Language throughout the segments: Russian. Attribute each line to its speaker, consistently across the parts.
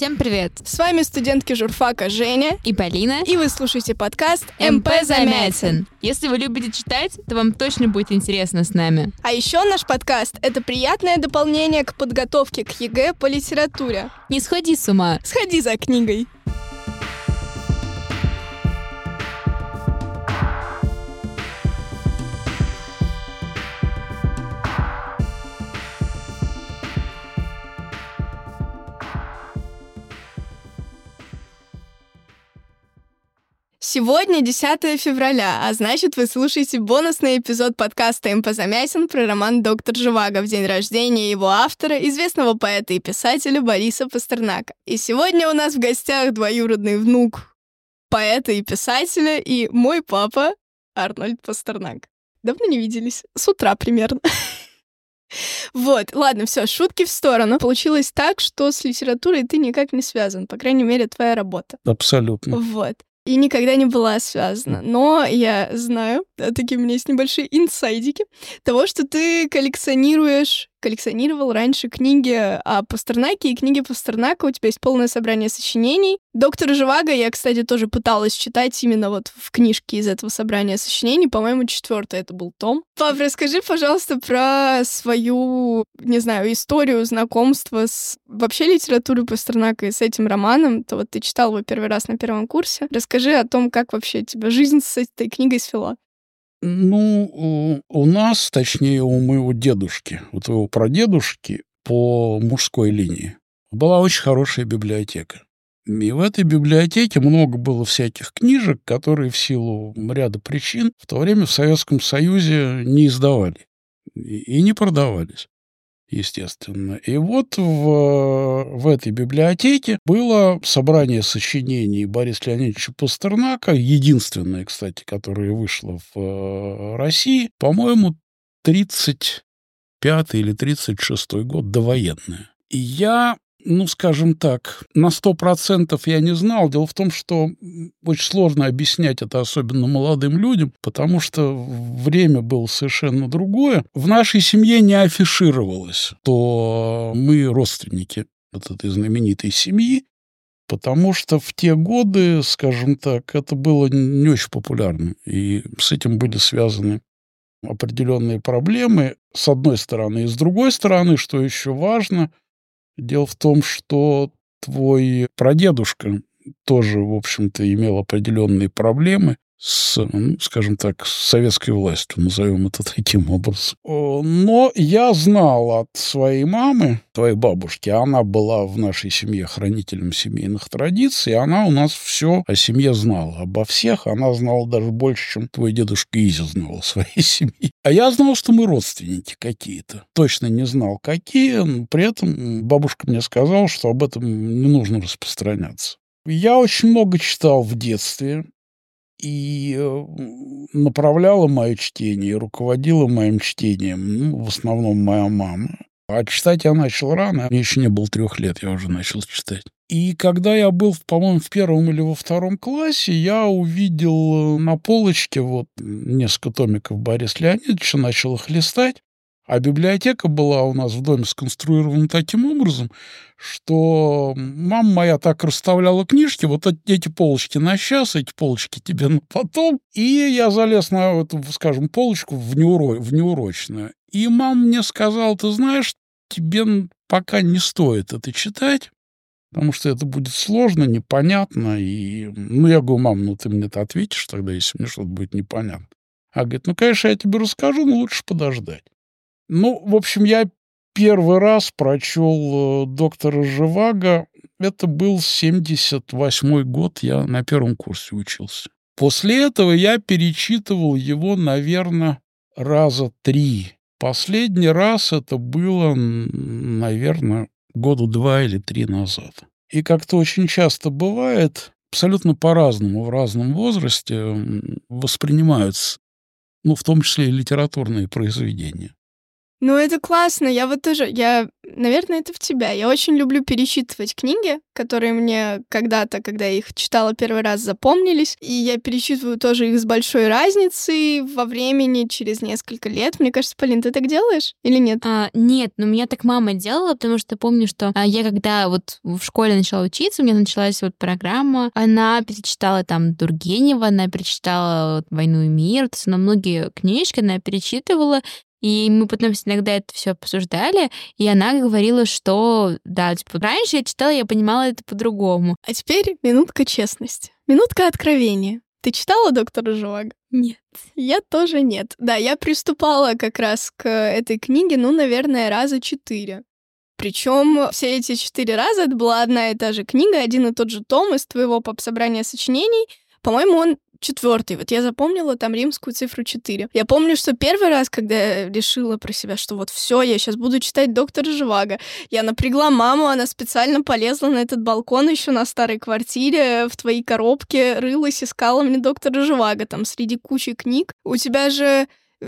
Speaker 1: Всем привет!
Speaker 2: С вами студентки журфака Женя
Speaker 1: и Полина.
Speaker 2: И вы слушаете подкаст
Speaker 1: МП Замятин. Если вы любите читать, то вам точно будет интересно с нами.
Speaker 2: А еще наш подкаст — это приятное дополнение к подготовке к ЕГЭ по литературе.
Speaker 1: Не сходи с ума.
Speaker 2: Сходи за книгой. Сегодня 10 февраля, а значит, вы слушаете бонусный эпизод подкаста «МП Замятин» про роман «Доктор Живаго» в день рождения его автора, известного поэта и писателя Бориса Пастернака. И сегодня у нас в гостях двоюродный внук поэта и писателя и мой папа Арнольд Пастернак. Давно не виделись. С утра примерно. Вот, ладно, все, шутки в сторону. Получилось так, что с литературой ты никак не связан, по крайней мере, твоя работа.
Speaker 3: Абсолютно.
Speaker 2: Вот и никогда не была связана. Но я знаю, да, такие у меня есть небольшие инсайдики, того, что ты коллекционируешь коллекционировал раньше книги о Пастернаке и книги Пастернака. У тебя есть полное собрание сочинений. Доктора Живаго я, кстати, тоже пыталась читать именно вот в книжке из этого собрания сочинений. По-моему, четвертый это был том. Пап, расскажи, пожалуйста, про свою, не знаю, историю знакомства с вообще литературой Пастернака и с этим романом. То вот ты читал его первый раз на первом курсе. Расскажи о том, как вообще тебя жизнь с этой книгой свела.
Speaker 3: Ну, у нас, точнее, у моего дедушки, у твоего прадедушки по мужской линии была очень хорошая библиотека. И в этой библиотеке много было всяких книжек, которые в силу ряда причин в то время в Советском Союзе не издавали и не продавались естественно. И вот в, в этой библиотеке было собрание сочинений Бориса Леонидовича Пастернака, единственное, кстати, которое вышло в э, России, по-моему, 35 или 36 год, довоенное. И я ну, скажем так, на сто процентов я не знал. Дело в том, что очень сложно объяснять это особенно молодым людям, потому что время было совершенно другое. В нашей семье не афишировалось, что мы родственники вот этой знаменитой семьи, потому что в те годы, скажем так, это было не очень популярно, и с этим были связаны определенные проблемы, с одной стороны. И с другой стороны, что еще важно – Дело в том, что твой прадедушка тоже, в общем-то, имел определенные проблемы с, ну, скажем так, с советской властью, назовем это таким образом. Но я знал от своей мамы, твоей бабушки, она была в нашей семье хранителем семейных традиций, она у нас все о семье знала. Обо всех она знала даже больше, чем твой дедушка Изя знал о своей семье. А я знал, что мы родственники какие-то. Точно не знал, какие, но при этом бабушка мне сказала, что об этом не нужно распространяться. Я очень много читал в детстве и э, направляла мое чтение, руководила моим чтением, ну, в основном моя мама. А читать я начал рано, мне еще не было трех лет, я уже начал читать. И когда я был, по-моему, в первом или во втором классе, я увидел на полочке вот несколько томиков Бориса Леонидовича, начал их листать. А библиотека была у нас в доме сконструирована таким образом, что мама моя так расставляла книжки, вот эти полочки на сейчас, эти полочки тебе на потом. И я залез на эту, скажем, полочку в, неуро... в неурочную. И мама мне сказала, ты знаешь, тебе пока не стоит это читать, потому что это будет сложно, непонятно. И, ну, я говорю, мам, ну ты мне это ответишь тогда, если мне что-то будет непонятно. А говорит, ну, конечно, я тебе расскажу, но лучше подождать. Ну, в общем, я первый раз прочел э, доктора Живаго. Это был 78 год, я на первом курсе учился. После этого я перечитывал его, наверное, раза три. Последний раз это было, наверное, года два или три назад. И как-то очень часто бывает, абсолютно по-разному в разном возрасте воспринимаются, ну, в том числе и литературные произведения.
Speaker 2: Ну, это классно. Я вот тоже, я, наверное, это в тебя. Я очень люблю перечитывать книги, которые мне когда-то, когда я их читала первый раз, запомнились. И я перечитываю тоже их с большой разницей во времени, через несколько лет. Мне кажется, Полин, ты так делаешь или нет?
Speaker 1: А, нет, но меня так мама делала, потому что помню, что а, я когда вот в школе начала учиться, у меня началась вот программа, она перечитала там Тургенева, она перечитала вот, «Войну и мир», то есть она многие книжки она перечитывала, и мы потом иногда это все обсуждали, и она говорила, что да, типа, раньше я читала, я понимала это по-другому.
Speaker 2: А теперь минутка честности. Минутка откровения. Ты читала «Доктора Живаго»?
Speaker 1: Нет.
Speaker 2: Я тоже нет. Да, я приступала как раз к этой книге, ну, наверное, раза четыре. Причем все эти четыре раза это была одна и та же книга, один и тот же том из твоего поп-собрания сочинений. По-моему, он четвертый. Вот я запомнила там римскую цифру 4. Я помню, что первый раз, когда я решила про себя, что вот все, я сейчас буду читать доктора Живаго, я напрягла маму, она специально полезла на этот балкон еще на старой квартире, в твоей коробке, рылась, искала мне доктора Живаго там среди кучи книг. У тебя же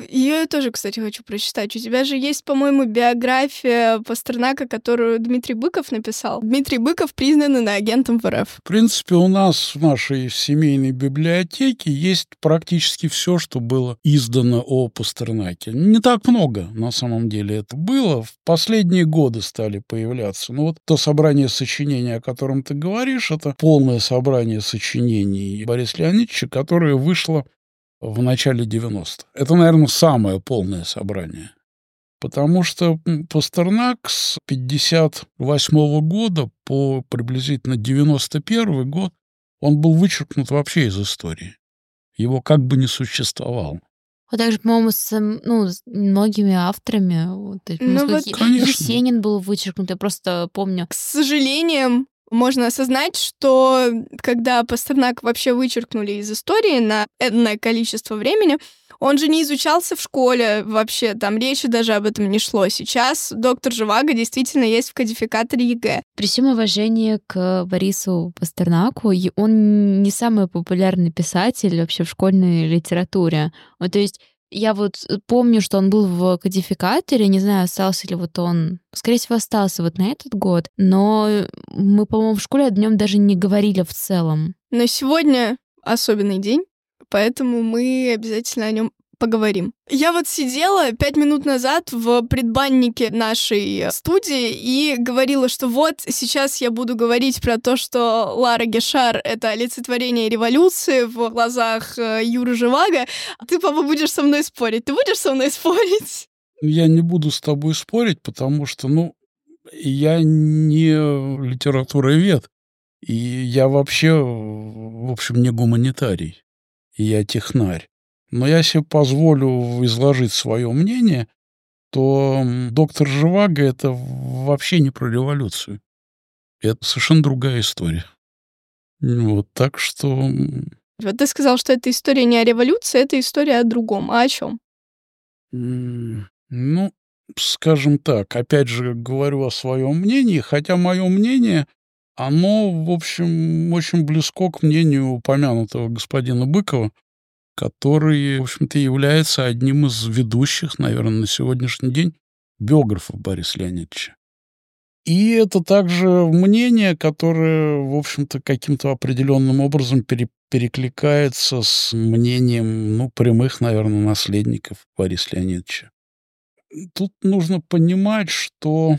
Speaker 2: ее я тоже, кстати, хочу прочитать. У тебя же есть, по-моему, биография Пастернака, которую Дмитрий Быков написал. Дмитрий Быков признан агентом в РФ.
Speaker 3: В принципе, у нас в нашей семейной библиотеке есть практически все, что было издано о Пастернаке. Не так много, на самом деле, это было. В последние годы стали появляться. Но вот то собрание сочинений, о котором ты говоришь, это полное собрание сочинений Бориса Леонидовича, которое вышло в начале 90-х. Это, наверное, самое полное собрание. Потому что Пастернак с 58 -го года по приблизительно 91 год он был вычеркнут вообще из истории. Его как бы не существовало.
Speaker 1: А также, по-моему, с, ну, с многими авторами. Вот,
Speaker 2: ну, вот,
Speaker 1: Есенин был вычеркнут, я просто помню.
Speaker 2: К сожалению, можно осознать, что когда Пастернак вообще вычеркнули из истории на энное количество времени, он же не изучался в школе вообще, там речи даже об этом не шло. Сейчас доктор Живаго действительно есть в кодификаторе ЕГЭ.
Speaker 1: При всем уважении к Борису Пастернаку, он не самый популярный писатель вообще в школьной литературе. Вот, то есть я вот э, помню, что он был в кодификаторе, не знаю, остался ли вот он, скорее всего, остался вот на этот год, но мы, по-моему, в школе о нем даже не говорили в целом.
Speaker 2: Но сегодня особенный день, поэтому мы обязательно о нем поговорим. Я вот сидела пять минут назад в предбаннике нашей студии и говорила, что вот сейчас я буду говорить про то, что Лара Гешар — это олицетворение революции в глазах э, Юры Живаго. Ты, папа, будешь со мной спорить. Ты будешь со мной спорить?
Speaker 3: Я не буду с тобой спорить, потому что, ну, я не литературовед, и я вообще, в общем, не гуманитарий, я технарь но я себе позволю изложить свое мнение, то доктор Живаго — это вообще не про революцию. Это совершенно другая история. Вот так что...
Speaker 2: Вот ты сказал, что эта история не о революции, это история о другом. А о чем?
Speaker 3: Ну, скажем так, опять же говорю о своем мнении, хотя мое мнение, оно, в общем, очень близко к мнению упомянутого господина Быкова, который, в общем-то, является одним из ведущих, наверное, на сегодняшний день биографов Бориса Леонидовича. И это также мнение, которое, в общем-то, каким-то определенным образом пере перекликается с мнением, ну, прямых, наверное, наследников Бориса Леонидовича. Тут нужно понимать, что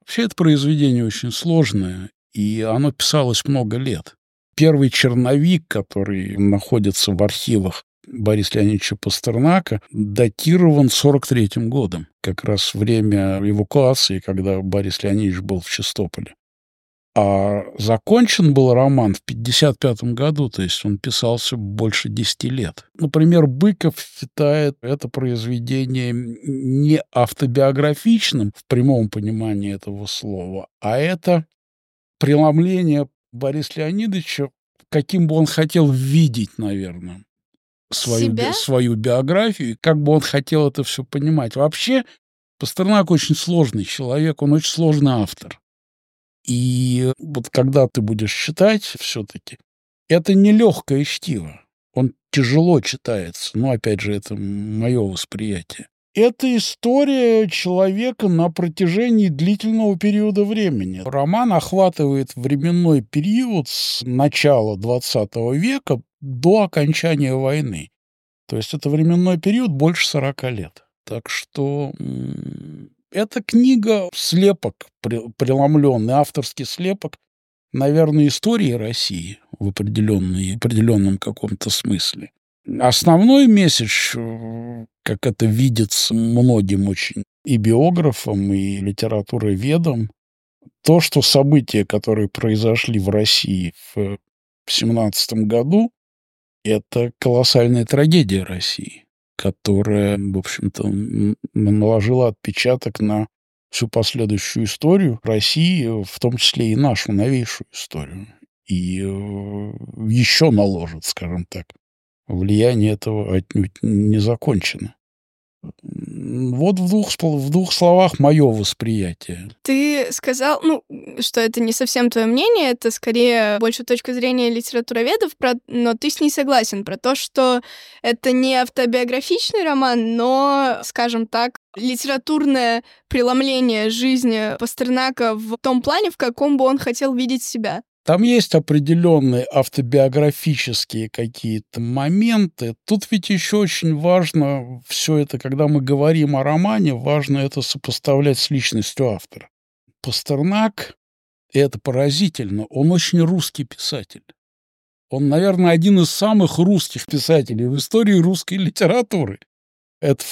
Speaker 3: вообще это произведение очень сложное, и оно писалось много лет первый черновик, который находится в архивах Бориса Леонидовича Пастернака, датирован 43-м годом, как раз время эвакуации, когда Борис Леонидович был в Чистополе. А закончен был роман в 55 году, то есть он писался больше 10 лет. Например, Быков считает это произведение не автобиографичным в прямом понимании этого слова, а это преломление Бориса Леонидовича, каким бы он хотел видеть, наверное, свою, би, свою биографию, как бы он хотел это все понимать. Вообще, Пастернак очень сложный человек, он очень сложный автор. И вот когда ты будешь читать все-таки, это не легкое чтиво. Он тяжело читается. Ну, опять же, это мое восприятие. Это история человека на протяжении длительного периода времени. Роман охватывает временной период с начала XX века до окончания войны. То есть это временной период больше 40 лет. Так что эта книга слепок преломленный, авторский слепок, наверное, истории России в определенной, определенном каком-то смысле. Основной месяц, э, как это видится многим очень и биографам, и литературоведам, то, что события, которые произошли в России в 17 году, это колоссальная трагедия России, которая, в общем-то, наложила отпечаток на всю последующую историю России, в том числе и нашу новейшую историю. И э, еще наложит, скажем так влияние этого отнюдь не закончено. Вот в двух, в двух словах мое восприятие.
Speaker 2: Ты сказал, ну, что это не совсем твое мнение, это скорее больше точка зрения литературоведов, про... но ты с ней согласен про то, что это не автобиографичный роман, но, скажем так, литературное преломление жизни Пастернака в том плане, в каком бы он хотел видеть себя.
Speaker 3: Там есть определенные автобиографические какие-то моменты. Тут ведь еще очень важно все это, когда мы говорим о романе, важно это сопоставлять с личностью автора. Пастернак, и это поразительно, он очень русский писатель. Он, наверное, один из самых русских писателей в истории русской литературы. Это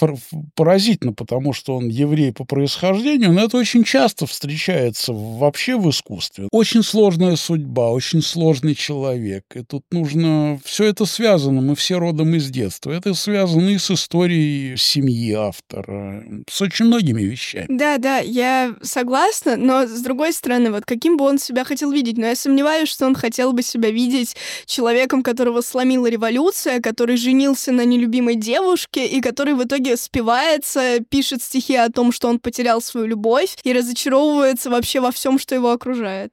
Speaker 3: поразительно, потому что он еврей по происхождению, но это очень часто встречается вообще в искусстве. Очень сложная судьба, очень сложный человек. И тут нужно... Все это связано, мы все родом из детства. Это связано и с историей семьи автора, с очень многими вещами.
Speaker 2: Да, да, я согласна, но с другой стороны, вот каким бы он себя хотел видеть, но я сомневаюсь, что он хотел бы себя видеть человеком, которого сломила революция, который женился на нелюбимой девушке и который в итоге спивается, пишет стихи о том, что он потерял свою любовь и разочаровывается вообще во всем, что его окружает.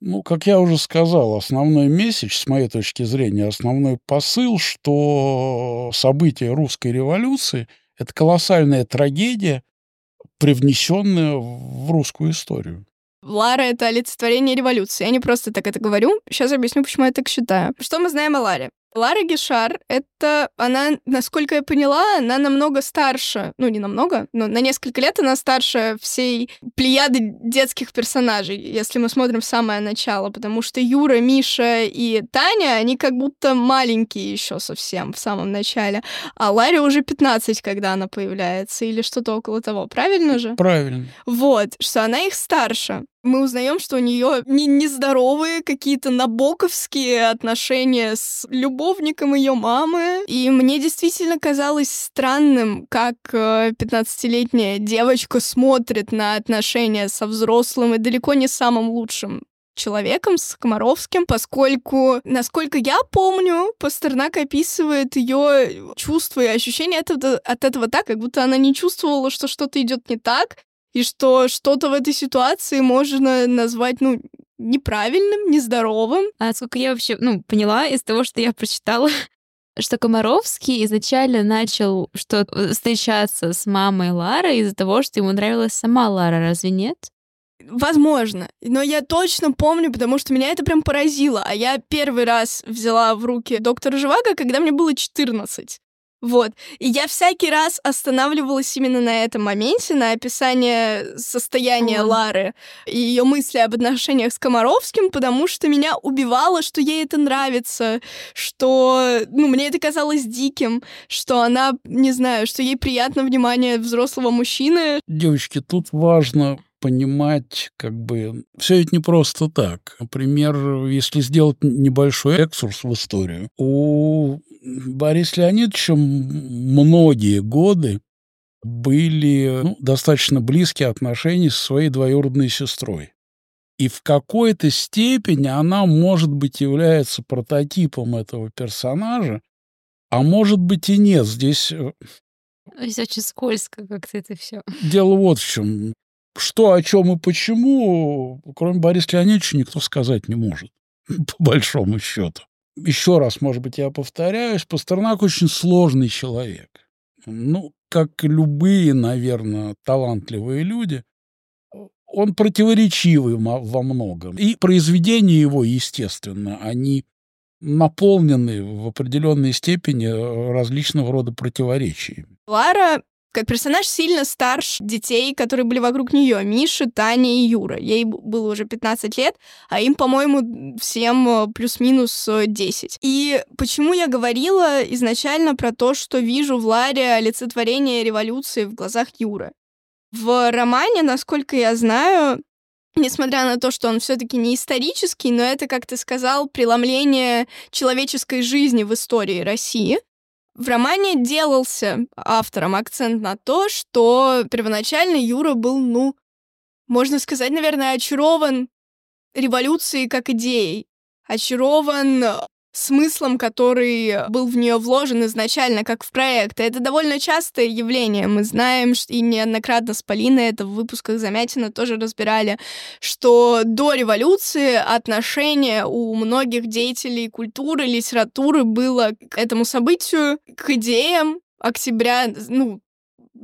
Speaker 3: Ну, как я уже сказал, основной месседж, с моей точки зрения, основной посыл, что события русской революции — это колоссальная трагедия, привнесенная в русскую историю.
Speaker 2: Лара — это олицетворение революции. Я не просто так это говорю. Сейчас объясню, почему я так считаю. Что мы знаем о Ларе? Лара Гишар, это она, насколько я поняла, она намного старше, ну не намного, но на несколько лет она старше всей плеяды детских персонажей, если мы смотрим самое начало, потому что Юра, Миша и Таня, они как будто маленькие еще совсем в самом начале, а Ларе уже 15, когда она появляется, или что-то около того, правильно же?
Speaker 3: Правильно.
Speaker 2: Вот, что она их старше мы узнаем, что у нее не нездоровые какие-то набоковские отношения с любовником ее мамы. И мне действительно казалось странным, как 15-летняя э, девочка смотрит на отношения со взрослым и далеко не самым лучшим человеком, с Комаровским, поскольку, насколько я помню, Пастернак описывает ее чувства и ощущения от этого, от этого так, как будто она не чувствовала, что что-то идет не так, и что что-то в этой ситуации можно назвать, ну, неправильным, нездоровым.
Speaker 1: А сколько я вообще, ну, поняла из того, что я прочитала, что Комаровский изначально начал что встречаться с мамой Лары из-за того, что ему нравилась сама Лара, разве нет?
Speaker 2: Возможно. Но я точно помню, потому что меня это прям поразило. А я первый раз взяла в руки доктора Живаго, когда мне было 14. Вот. И я всякий раз останавливалась именно на этом моменте, на описании состояния mm. Лары и ее мысли об отношениях с Комаровским, потому что меня убивало, что ей это нравится, что, ну, мне это казалось диким, что она, не знаю, что ей приятно внимание взрослого мужчины.
Speaker 3: Девочки, тут важно понимать, как бы, все это не просто так. Например, если сделать небольшой экскурс в историю, у Бориса Леонидовича многие годы были ну, достаточно близкие отношения со своей двоюродной сестрой. И в какой-то степени она, может быть, является прототипом этого персонажа, а может быть и нет. Здесь...
Speaker 1: Э, Здесь очень скользко как-то это все.
Speaker 3: Дело вот в чем. Что, о чем и почему, кроме Бориса Леонидовича, никто сказать не может, по большому счету еще раз, может быть, я повторяюсь, Пастернак очень сложный человек. ну, как любые, наверное, талантливые люди, он противоречивый во многом. И произведения его, естественно, они наполнены в определенной степени э, различного рода противоречиями.
Speaker 2: Лара как персонаж сильно старше детей, которые были вокруг нее. Миша, Таня и Юра. Ей было уже 15 лет, а им, по-моему, всем э, плюс-минус 10. Э, и почему я говорила изначально про то, что вижу в Ларе олицетворение революции в глазах Юры? В романе, насколько я знаю, несмотря на то, что он все-таки не исторический, но это, как ты сказал, преломление человеческой жизни в истории России. В романе делался автором акцент на то, что первоначально Юра был, ну, можно сказать, наверное, очарован революцией как идеей, очарован смыслом, который был в нее вложен изначально, как в проект. это довольно частое явление. Мы знаем, и неоднократно с Полиной это в выпусках Замятина тоже разбирали, что до революции отношение у многих деятелей культуры, литературы было к этому событию, к идеям, октября, ну,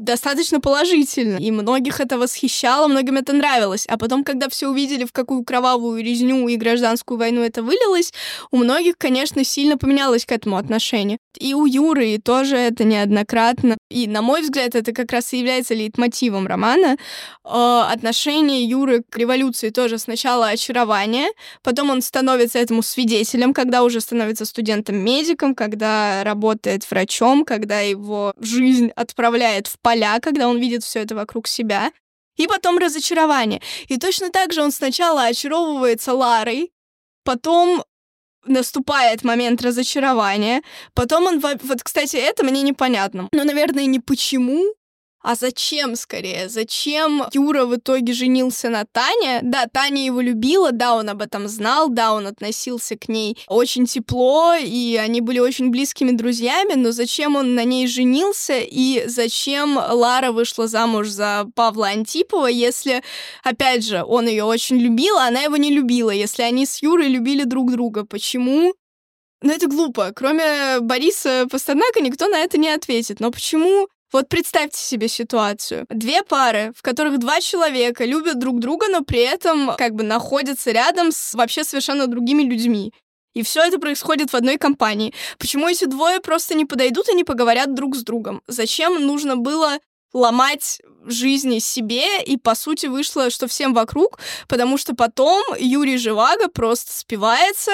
Speaker 2: достаточно положительно. И многих это восхищало, многим это нравилось. А потом, когда все увидели, в какую кровавую резню и гражданскую войну это вылилось, у многих, конечно, сильно поменялось к этому отношение. И у Юры и тоже это неоднократно. И, на мой взгляд, это как раз и является лейтмотивом романа. Э, отношение Юры к революции тоже сначала очарование, потом он становится этому свидетелем, когда уже становится студентом-медиком, когда работает врачом, когда его жизнь отправляет в поля, когда он видит все это вокруг себя. И потом разочарование. И точно так же он сначала очаровывается Ларой, потом наступает момент разочарования, потом он... Вот, кстати, это мне непонятно. Но, наверное, не почему, а зачем скорее? Зачем Юра в итоге женился на Тане? Да, Таня его любила, да, он об этом знал, да, он относился к ней очень тепло, и они были очень близкими друзьями, но зачем он на ней женился, и зачем Лара вышла замуж за Павла Антипова, если, опять же, он ее очень любил, а она его не любила, если они с Юрой любили друг друга? Почему ну, это глупо. Кроме Бориса Пастернака никто на это не ответит. Но почему вот представьте себе ситуацию. Две пары, в которых два человека любят друг друга, но при этом как бы находятся рядом с вообще совершенно другими людьми. И все это происходит в одной компании. Почему эти двое просто не подойдут и не поговорят друг с другом? Зачем нужно было ломать жизни себе, и по сути вышло, что всем вокруг, потому что потом Юрий Живаго просто спивается,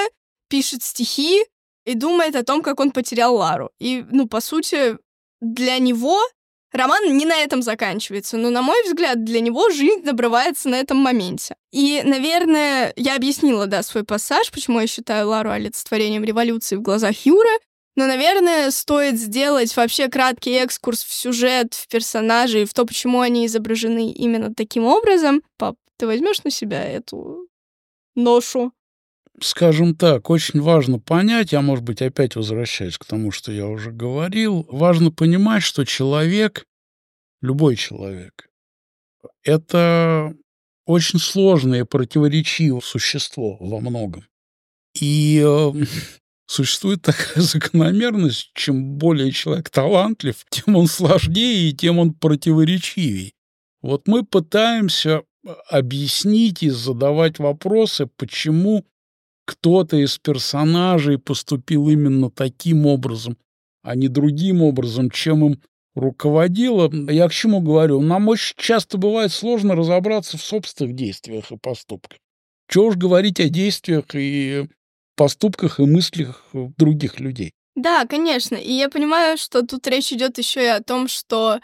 Speaker 2: пишет стихи и думает о том, как он потерял Лару. И, ну, по сути, для него роман не на этом заканчивается, но, на мой взгляд, для него жизнь обрывается на этом моменте. И, наверное, я объяснила, да, свой пассаж, почему я считаю Лару олицетворением революции в глазах Юры, но, наверное, стоит сделать вообще краткий экскурс в сюжет, в персонажей, в то, почему они изображены именно таким образом. Пап, ты возьмешь на себя эту ношу?
Speaker 3: Скажем так, очень важно понять, я, может быть, опять возвращаюсь к тому, что я уже говорил, важно понимать, что человек, любой человек, это очень сложное и противоречивое существо во многом. И э, существует такая закономерность, чем более человек талантлив, тем он сложнее и тем он противоречивее. Вот мы пытаемся объяснить и задавать вопросы, почему кто-то из персонажей поступил именно таким образом, а не другим образом, чем им руководило. Я к чему говорю? Нам очень часто бывает сложно разобраться в собственных действиях и поступках. Чего уж говорить о действиях и поступках и мыслях других людей.
Speaker 2: Да, конечно. И я понимаю, что тут речь идет еще и о том, что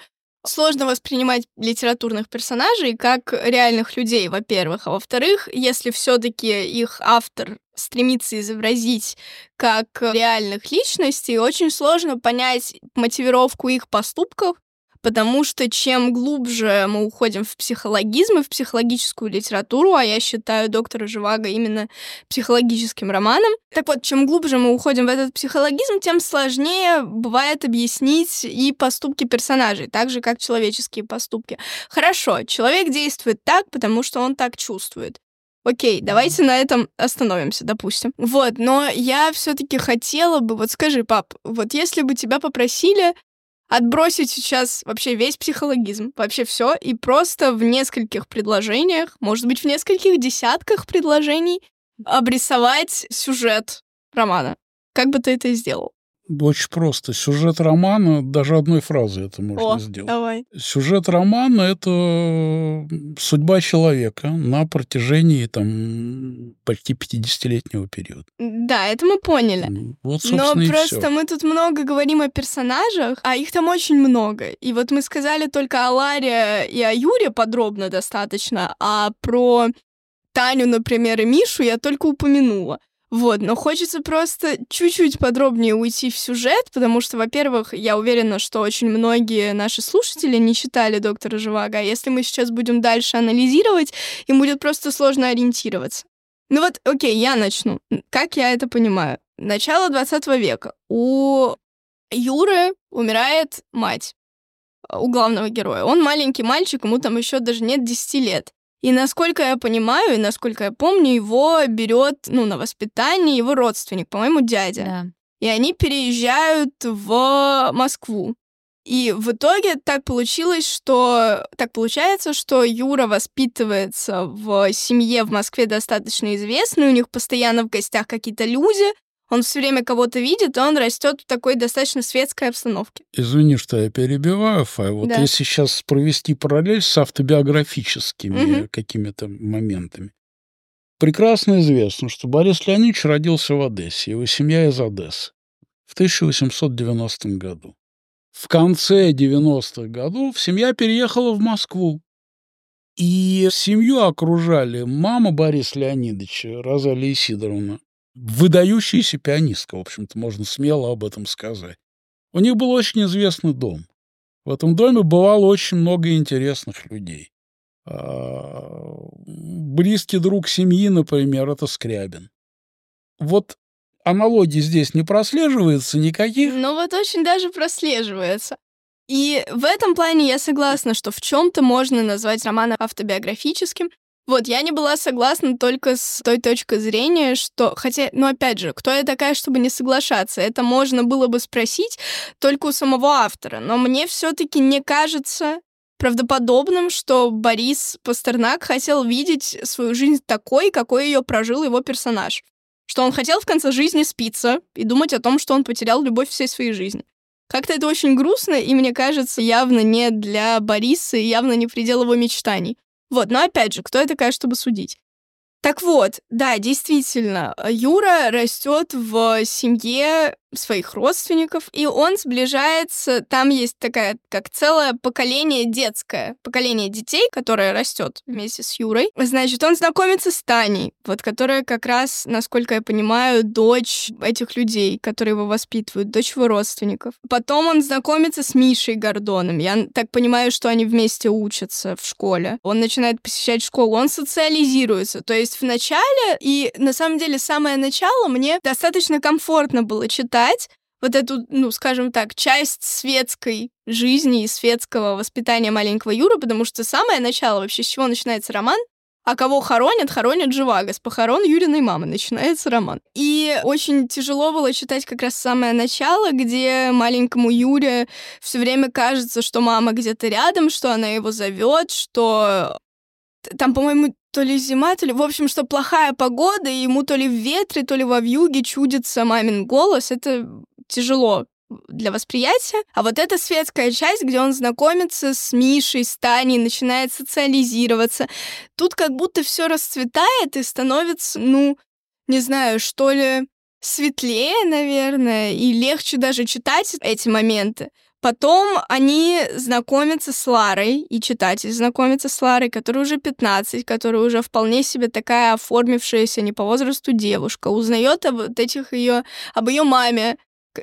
Speaker 2: сложно воспринимать литературных персонажей как реальных людей, во-первых. А во-вторых, если все-таки их автор стремится изобразить как реальных личностей, очень сложно понять мотивировку их поступков потому что чем глубже мы уходим в психологизм и в психологическую литературу, а я считаю доктора Живаго именно психологическим романом, так вот, чем глубже мы уходим в этот психологизм, тем сложнее бывает объяснить и поступки персонажей, так же, как человеческие поступки. Хорошо, человек действует так, потому что он так чувствует. Окей, давайте на этом остановимся, допустим. Вот, но я все-таки хотела бы, вот скажи, пап, вот если бы тебя попросили отбросить сейчас вообще весь психологизм, вообще все, и просто в нескольких предложениях, может быть, в нескольких десятках предложений обрисовать сюжет романа. Как бы ты это сделал?
Speaker 3: Очень просто. Сюжет романа, даже одной фразы это можно
Speaker 2: О,
Speaker 3: сделать.
Speaker 2: давай.
Speaker 3: Сюжет романа — это судьба человека на протяжении там, почти 50-летнего периода.
Speaker 2: Да, это мы поняли.
Speaker 3: Вот,
Speaker 2: Но
Speaker 3: собственно, и
Speaker 2: просто
Speaker 3: всё.
Speaker 2: мы тут много говорим о персонажах, а их там очень много. И вот мы сказали только о Ларе и о Юре подробно достаточно, а про Таню, например, и Мишу я только упомянула. Вот, но хочется просто чуть-чуть подробнее уйти в сюжет, потому что, во-первых, я уверена, что очень многие наши слушатели не читали «Доктора Живаго», а если мы сейчас будем дальше анализировать, им будет просто сложно ориентироваться. Ну вот, окей, я начну. Как я это понимаю? Начало 20 века. У Юры умирает мать э, у главного героя. Он маленький мальчик, ему там еще даже нет 10 лет. И насколько я понимаю, и насколько я помню, его берет, ну, на воспитание его родственник, по-моему, дядя.
Speaker 1: Да.
Speaker 2: И они переезжают в Москву. И в итоге так получилось, что так получается, что Юра воспитывается в семье в Москве достаточно известной, у них постоянно в гостях какие-то люди, он все время кого-то видит, и он растет в такой достаточно светской обстановке.
Speaker 3: Извини, что я перебиваю, Фай. Вот
Speaker 2: Да.
Speaker 3: если сейчас провести параллель с автобиографическими
Speaker 2: Мгм.
Speaker 3: какими-то моментами. Прекрасно известно, что Борис Леонидович родился в Одессе, его семья из Одессы в 1890 году. В конце 90-х годов семья переехала в Москву. И семью окружали мама Бориса Леонидовича, Розалия Сидоровна, выдающаяся пианистка, в общем-то, можно смело об этом сказать. У них был очень известный дом. В этом доме бывало очень много интересных людей. А, Близкий друг семьи, например, это Скрябин. Вот аналогий здесь не прослеживается никаких.
Speaker 2: Но вот очень даже прослеживается. И в этом плане я согласна, что в чем-то можно назвать роман автобиографическим. Вот, я не была согласна только с той точки зрения, что... Хотя, ну, опять же, кто я такая, чтобы не соглашаться? Это можно было бы спросить только у самого автора. Но мне все таки не кажется правдоподобным, что Борис Пастернак хотел видеть свою жизнь такой, какой ее прожил его персонаж. Что он хотел в конце жизни спиться и думать о том, что он потерял любовь всей своей жизни. Как-то это очень грустно, и мне кажется, явно не для Бориса явно не предел его мечтаний. Вот, но опять же, кто я такая, чтобы судить? Так вот, да, действительно, Юра растет в семье своих родственников, и он сближается, там есть такая, как целое поколение детское, поколение детей, которое растет вместе с Юрой. Значит, он знакомится с Таней, вот которая как раз, насколько я понимаю, дочь этих людей, которые его воспитывают, дочь его родственников. Потом он знакомится с Мишей Гордоном. Я так понимаю, что они вместе учатся в школе. Он начинает посещать школу, он социализируется. То есть в начале, и на самом деле самое начало мне достаточно комфортно было читать, вот эту, ну, скажем так, часть светской жизни и светского воспитания маленького Юры, потому что самое начало вообще, с чего начинается роман, а кого хоронят, хоронят Живаго. С похорон Юриной мамы начинается роман. И очень тяжело было читать как раз самое начало, где маленькому Юре все время кажется, что мама где-то рядом, что она его зовет, что там, по-моему, то ли зима, то ли... В общем, что плохая погода, и ему то ли в ветре, то ли во вьюге чудится мамин голос. Это тяжело для восприятия. А вот эта светская часть, где он знакомится с Мишей, с Таней, начинает социализироваться, тут как будто все расцветает и становится, ну, не знаю, что ли, светлее, наверное, и легче даже читать эти моменты. Потом они знакомятся с Ларой, и читатель знакомится с Ларой, которая уже 15, которая уже вполне себе такая оформившаяся не по возрасту девушка, узнает об вот этих ее, об ее маме,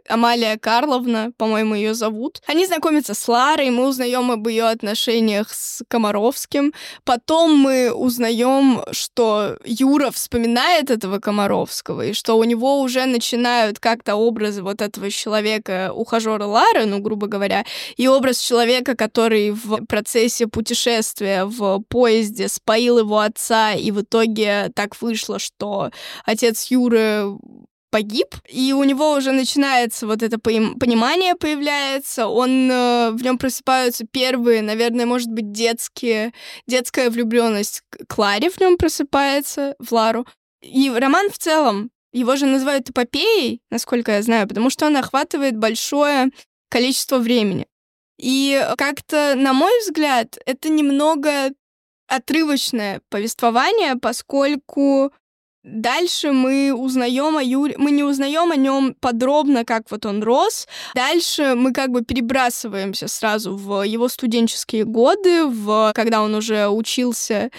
Speaker 2: Амалия Карловна, по-моему, ее зовут. Они знакомятся с Ларой, мы узнаем об ее отношениях с Комаровским. Потом мы узнаем, что Юра вспоминает этого Комаровского, и что у него уже начинают как-то образы вот этого человека, ухажера Лары, ну, грубо говоря, и образ человека, который в процессе путешествия в поезде споил его отца, и в итоге так вышло, что отец Юры погиб, и у него уже начинается вот это понимание появляется, он э, в нем просыпаются первые, наверное, может быть, детские, детская влюбленность Кларе в нем просыпается, в Лару. И роман в целом, его же называют эпопеей, насколько я знаю, потому что он охватывает большое количество времени. И как-то, на мой взгляд, это немного отрывочное повествование, поскольку Дальше мы узнаем о Юре, мы не узнаем о нем подробно, как вот он рос. Дальше мы как бы перебрасываемся сразу в его студенческие годы, в когда он уже учился,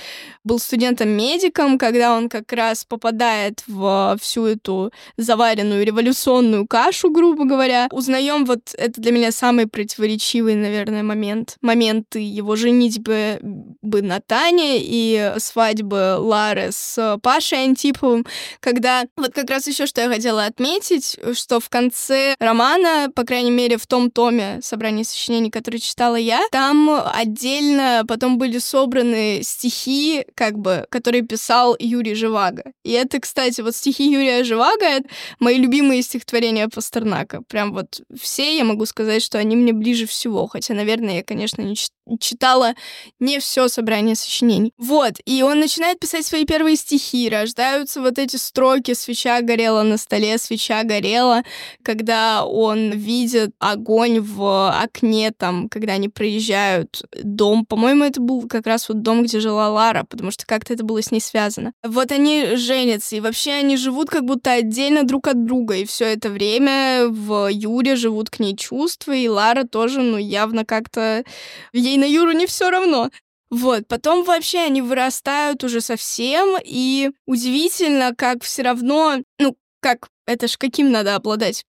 Speaker 2: был студентом-медиком, когда он как раз попадает в всю эту заваренную революционную кашу, грубо говоря. Узнаем вот это для меня самый противоречивый, наверное, момент. Моменты его женитьбы бы на Тане и свадьбы Лары с Пашей Анти Антиповым, когда вот как раз еще что я хотела отметить, что в конце романа, по крайней мере в том томе собрания сочинений, который читала я, там отдельно потом были собраны стихи, как бы, которые писал Юрий Живаго. И это, кстати, вот стихи Юрия Живаго — это мои любимые стихотворения Пастернака. Прям вот все я могу сказать, что они мне ближе всего, хотя, наверное, я, конечно, не читала не все собрание сочинений. Вот, и он начинает писать свои первые стихи, рождают появляются вот эти строки «свеча горела на столе, свеча горела», когда он видит огонь в окне, там, когда они проезжают дом. По-моему, это был как раз вот дом, где жила Лара, потому что как-то это было с ней связано. Вот они женятся, и вообще они живут как будто отдельно друг от друга, и все это время в Юре живут к ней чувства, и Лара тоже, ну, явно как-то... Ей на Юру не все равно. Вот, потом вообще они вырастают уже совсем, и удивительно, как все равно, ну, как, это ж каким надо обладать?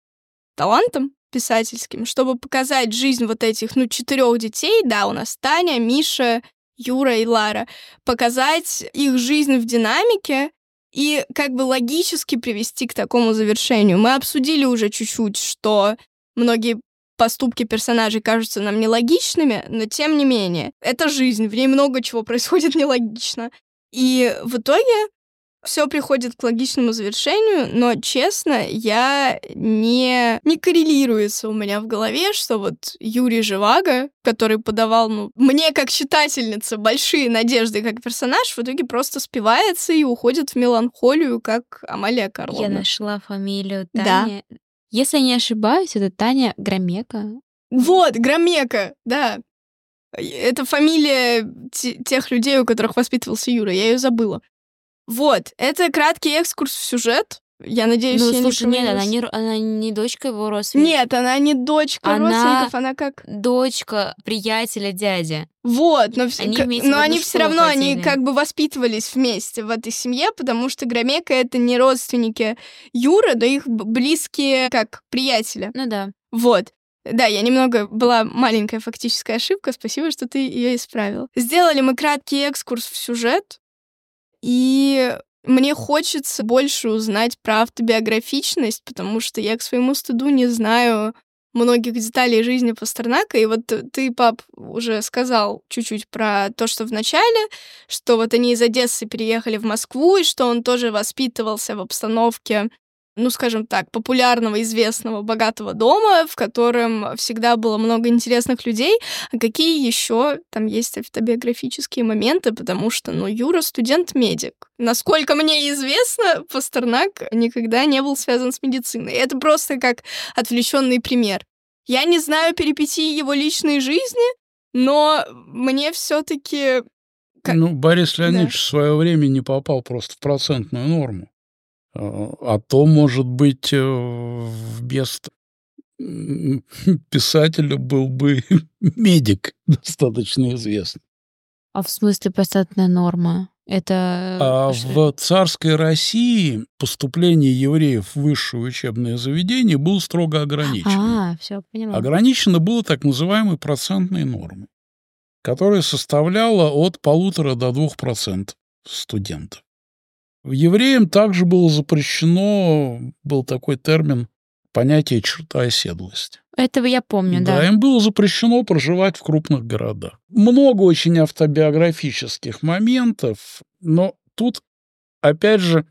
Speaker 2: Талантом писательским, чтобы показать жизнь вот этих, ну, четырех детей, да, у нас Таня, Миша, Юра и Лара, показать их жизнь в динамике и как бы логически привести к такому завершению. Мы обсудили уже чуть-чуть, что многие поступки персонажей кажутся нам нелогичными, но тем не менее, это жизнь, в ней много чего происходит нелогично. И в итоге все приходит к логичному завершению, но, честно, я не, не коррелируется у меня в голове, что вот Юрий Живаго, который подавал ну, мне как читательница большие надежды как персонаж, в итоге просто спивается и уходит в меланхолию, как Амалия Карловна.
Speaker 1: Я нашла фамилию Тани. Да. Если не ошибаюсь, это Таня Громека.
Speaker 2: Вот, Громека, да. Это фамилия тех людей, у которых воспитывался Юра. Я ее забыла. Вот, это краткий экскурс в сюжет. Я надеюсь,
Speaker 1: ну,
Speaker 2: я
Speaker 1: слушай,
Speaker 2: не
Speaker 1: нет, она не, она не дочка его родственников.
Speaker 2: Нет, она не дочка она родственников, она как...
Speaker 1: дочка приятеля дяди.
Speaker 2: Вот, но, они к... но они все равно, ходили. они как бы воспитывались вместе в этой семье, потому что Громека — это не родственники Юры, да их близкие как приятели.
Speaker 1: Ну да.
Speaker 2: Вот. Да, я немного... Была маленькая фактическая ошибка, спасибо, что ты ее исправил. Сделали мы краткий экскурс в сюжет, и мне хочется больше узнать про автобиографичность, потому что я к своему стыду не знаю многих деталей жизни Пастернака. И вот ты, пап, уже сказал чуть-чуть про то, что в начале, что вот они из Одессы переехали в Москву, и что он тоже воспитывался в обстановке ну, скажем так, популярного, известного, богатого дома, в котором всегда было много интересных людей. А какие еще там есть автобиографические моменты, потому что, ну, Юра студент-медик. Насколько мне известно, Пастернак никогда не был связан с медициной. Это просто как отвлеченный пример. Я не знаю перипетии его личной жизни, но мне все-таки
Speaker 3: ну, Борис Леонидович да. в свое время не попал просто в процентную норму. А то, может быть, э, вместо писателя был бы медик достаточно известный.
Speaker 1: А в смысле процентная норма? Это...
Speaker 3: А в царской России поступление евреев в высшее учебное заведение было строго ограничено.
Speaker 1: А, все, поняла.
Speaker 3: Ограничено было так называемой процентной нормой, которая составляла от полутора до двух процентов студентов. Евреям также было запрещено, был такой термин, понятие черта оседлости.
Speaker 1: Этого я помню, да.
Speaker 3: Да, им было запрещено проживать в крупных городах. Много очень автобиографических моментов, но тут, опять же,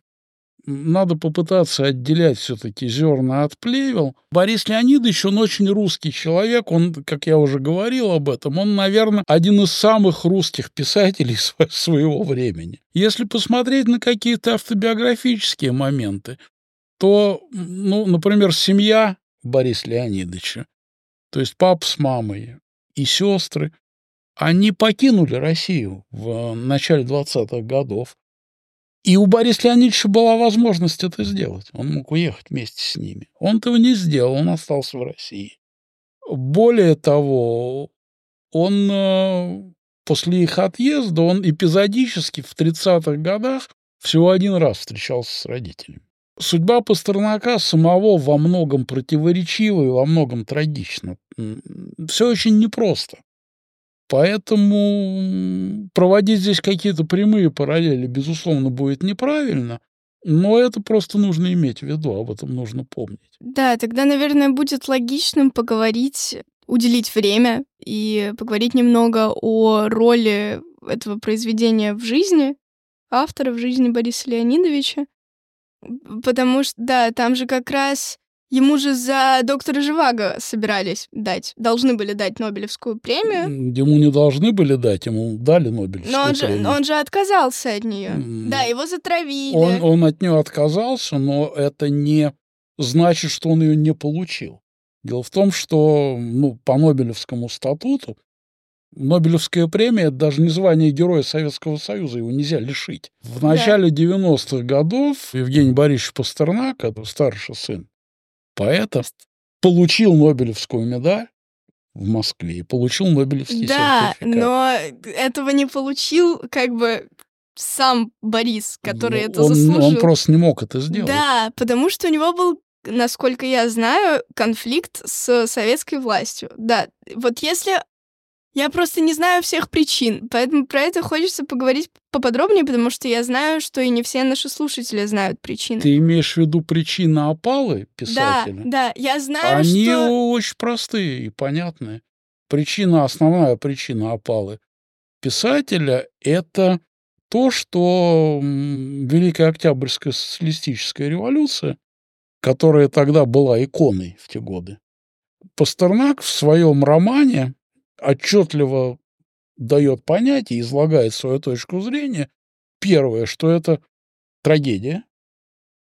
Speaker 3: надо попытаться отделять все-таки зерна от плевел. Борис Леонидович, он очень русский человек, он, как я уже говорил об этом, он, наверное, один из самых русских писателей своего времени. Если посмотреть на какие-то автобиографические моменты, то, ну, например, семья Бориса Леонидовича, то есть папа с мамой и сестры, они покинули Россию в начале 20-х годов. И у Бориса Леонидовича была возможность это сделать. Он мог уехать вместе с ними. Он этого не сделал, он остался в России. Более того, он э, после их отъезда, он эпизодически в 30-х годах всего один раз встречался с родителями. Судьба Пастернака самого во многом противоречива и во многом трагична. Все очень непросто. Поэтому проводить здесь какие-то прямые параллели, безусловно, будет неправильно, но это просто нужно иметь в виду, об этом нужно помнить.
Speaker 2: Да, тогда, наверное, будет логичным поговорить, уделить время и поговорить немного о роли этого произведения в жизни автора, в жизни Бориса Леонидовича. Потому что, да, там же как раз Ему же за доктора Живаго собирались дать, должны были дать Нобелевскую премию.
Speaker 3: Ему не должны были дать, ему дали Нобелевскую
Speaker 2: но он
Speaker 3: премию.
Speaker 2: Же, он же отказался от нее. Mm. Да, его затравили.
Speaker 3: Он, он от нее отказался, но это не значит, что он ее не получил. Дело в том, что ну, по Нобелевскому статуту Нобелевская премия — это даже не звание Героя Советского Союза, его нельзя лишить. В начале да. 90-х годов Евгений Борисович Пастернак, это старший сын поэта, получил Нобелевскую медаль в Москве и получил Нобелевский
Speaker 2: да,
Speaker 3: сертификат.
Speaker 2: но этого не получил как бы сам Борис, который
Speaker 3: ну,
Speaker 2: это
Speaker 3: он,
Speaker 2: заслужил.
Speaker 3: Он просто не мог это сделать.
Speaker 2: Да, потому что у него был насколько я знаю, конфликт с советской властью. Да, вот если я просто не знаю всех причин, поэтому про это хочется поговорить поподробнее, потому что я знаю, что и не все наши слушатели знают причины.
Speaker 3: Ты имеешь в виду причины опалы писателя?
Speaker 2: Да, да, я знаю,
Speaker 3: Они
Speaker 2: что...
Speaker 3: очень простые и понятные. Причина, основная причина опалы писателя — это то, что Великая Октябрьская социалистическая революция, которая тогда была иконой в те годы, Пастернак в своем романе отчетливо дает понять и излагает свою точку зрения. Первое, что это трагедия.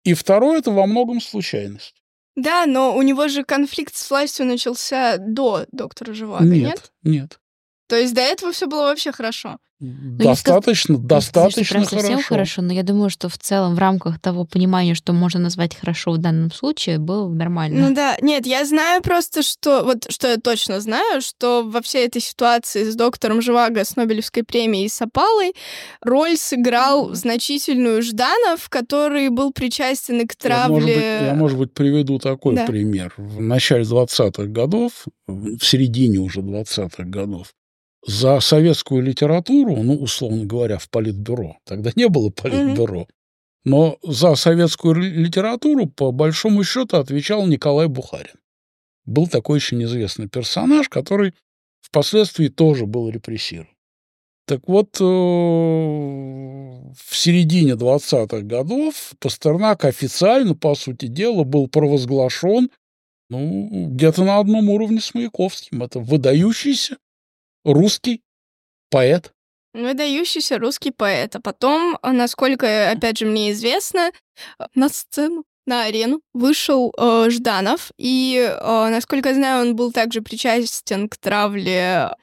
Speaker 3: И второе, это во многом случайность.
Speaker 2: Да, но у него же конфликт с властью начался до доктора Живаго,
Speaker 3: нет?
Speaker 2: Нет,
Speaker 3: нет.
Speaker 2: То есть до этого все было вообще хорошо.
Speaker 1: Ну,
Speaker 3: достаточно,
Speaker 1: сказ...
Speaker 3: достаточно
Speaker 1: не совсем
Speaker 3: хорошо.
Speaker 1: хорошо, но я думаю, что в целом в рамках того понимания, что можно назвать хорошо в данном случае, было нормально.
Speaker 2: Ну да, нет, я знаю просто, что вот что я точно знаю, что во всей этой ситуации с доктором Живаго, с Нобелевской премией и с Апалой роль сыграл mm-hmm. значительную Жданов, который был причастен и к травле.
Speaker 3: Я, может быть, я, может быть приведу такой да. пример. В начале 20-х годов, в середине уже 20-х годов, за советскую литературу, ну, условно говоря, в политбюро, тогда не было политбюро, mm-hmm. но за советскую литературу, по большому счету, отвечал Николай Бухарин. Был такой очень известный персонаж, который впоследствии тоже был репрессирован. Так вот, э, в середине 20-х годов Пастернак официально, по сути дела, был провозглашен ну, где-то на одном уровне с Маяковским. Это выдающийся русский поэт.
Speaker 2: Выдающийся русский поэт. А потом, насколько, опять же, мне известно, на сцену на арену вышел э, Жданов, и, э, насколько я знаю, он был также причастен к травле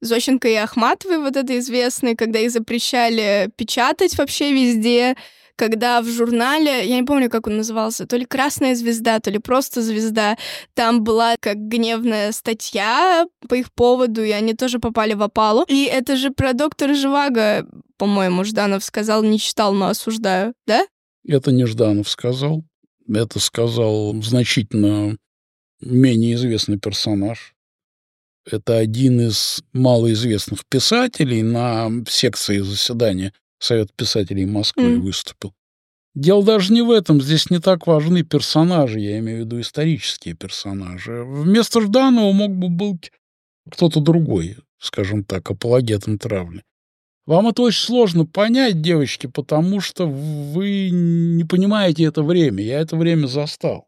Speaker 2: Зощенко и Ахматовой, вот это известной, когда их запрещали печатать вообще везде, когда в журнале, я не помню, как он назывался, то ли «Красная звезда», то ли просто «Звезда», там была как гневная статья по их поводу, и они тоже попали в опалу. И это же про доктора Живаго, по-моему, Жданов сказал, не читал, но осуждаю, да?
Speaker 3: Это не Жданов сказал. Это сказал значительно менее известный персонаж. Это один из малоизвестных писателей на секции заседания Совет писателей Москвы mm. выступил. Дело даже не в этом. Здесь не так важны персонажи, я имею в виду исторические персонажи. Вместо Жданова мог бы быть кто-то другой, скажем так, апологетом травли. Вам это очень сложно понять, девочки, потому что вы не понимаете это время. Я это время застал.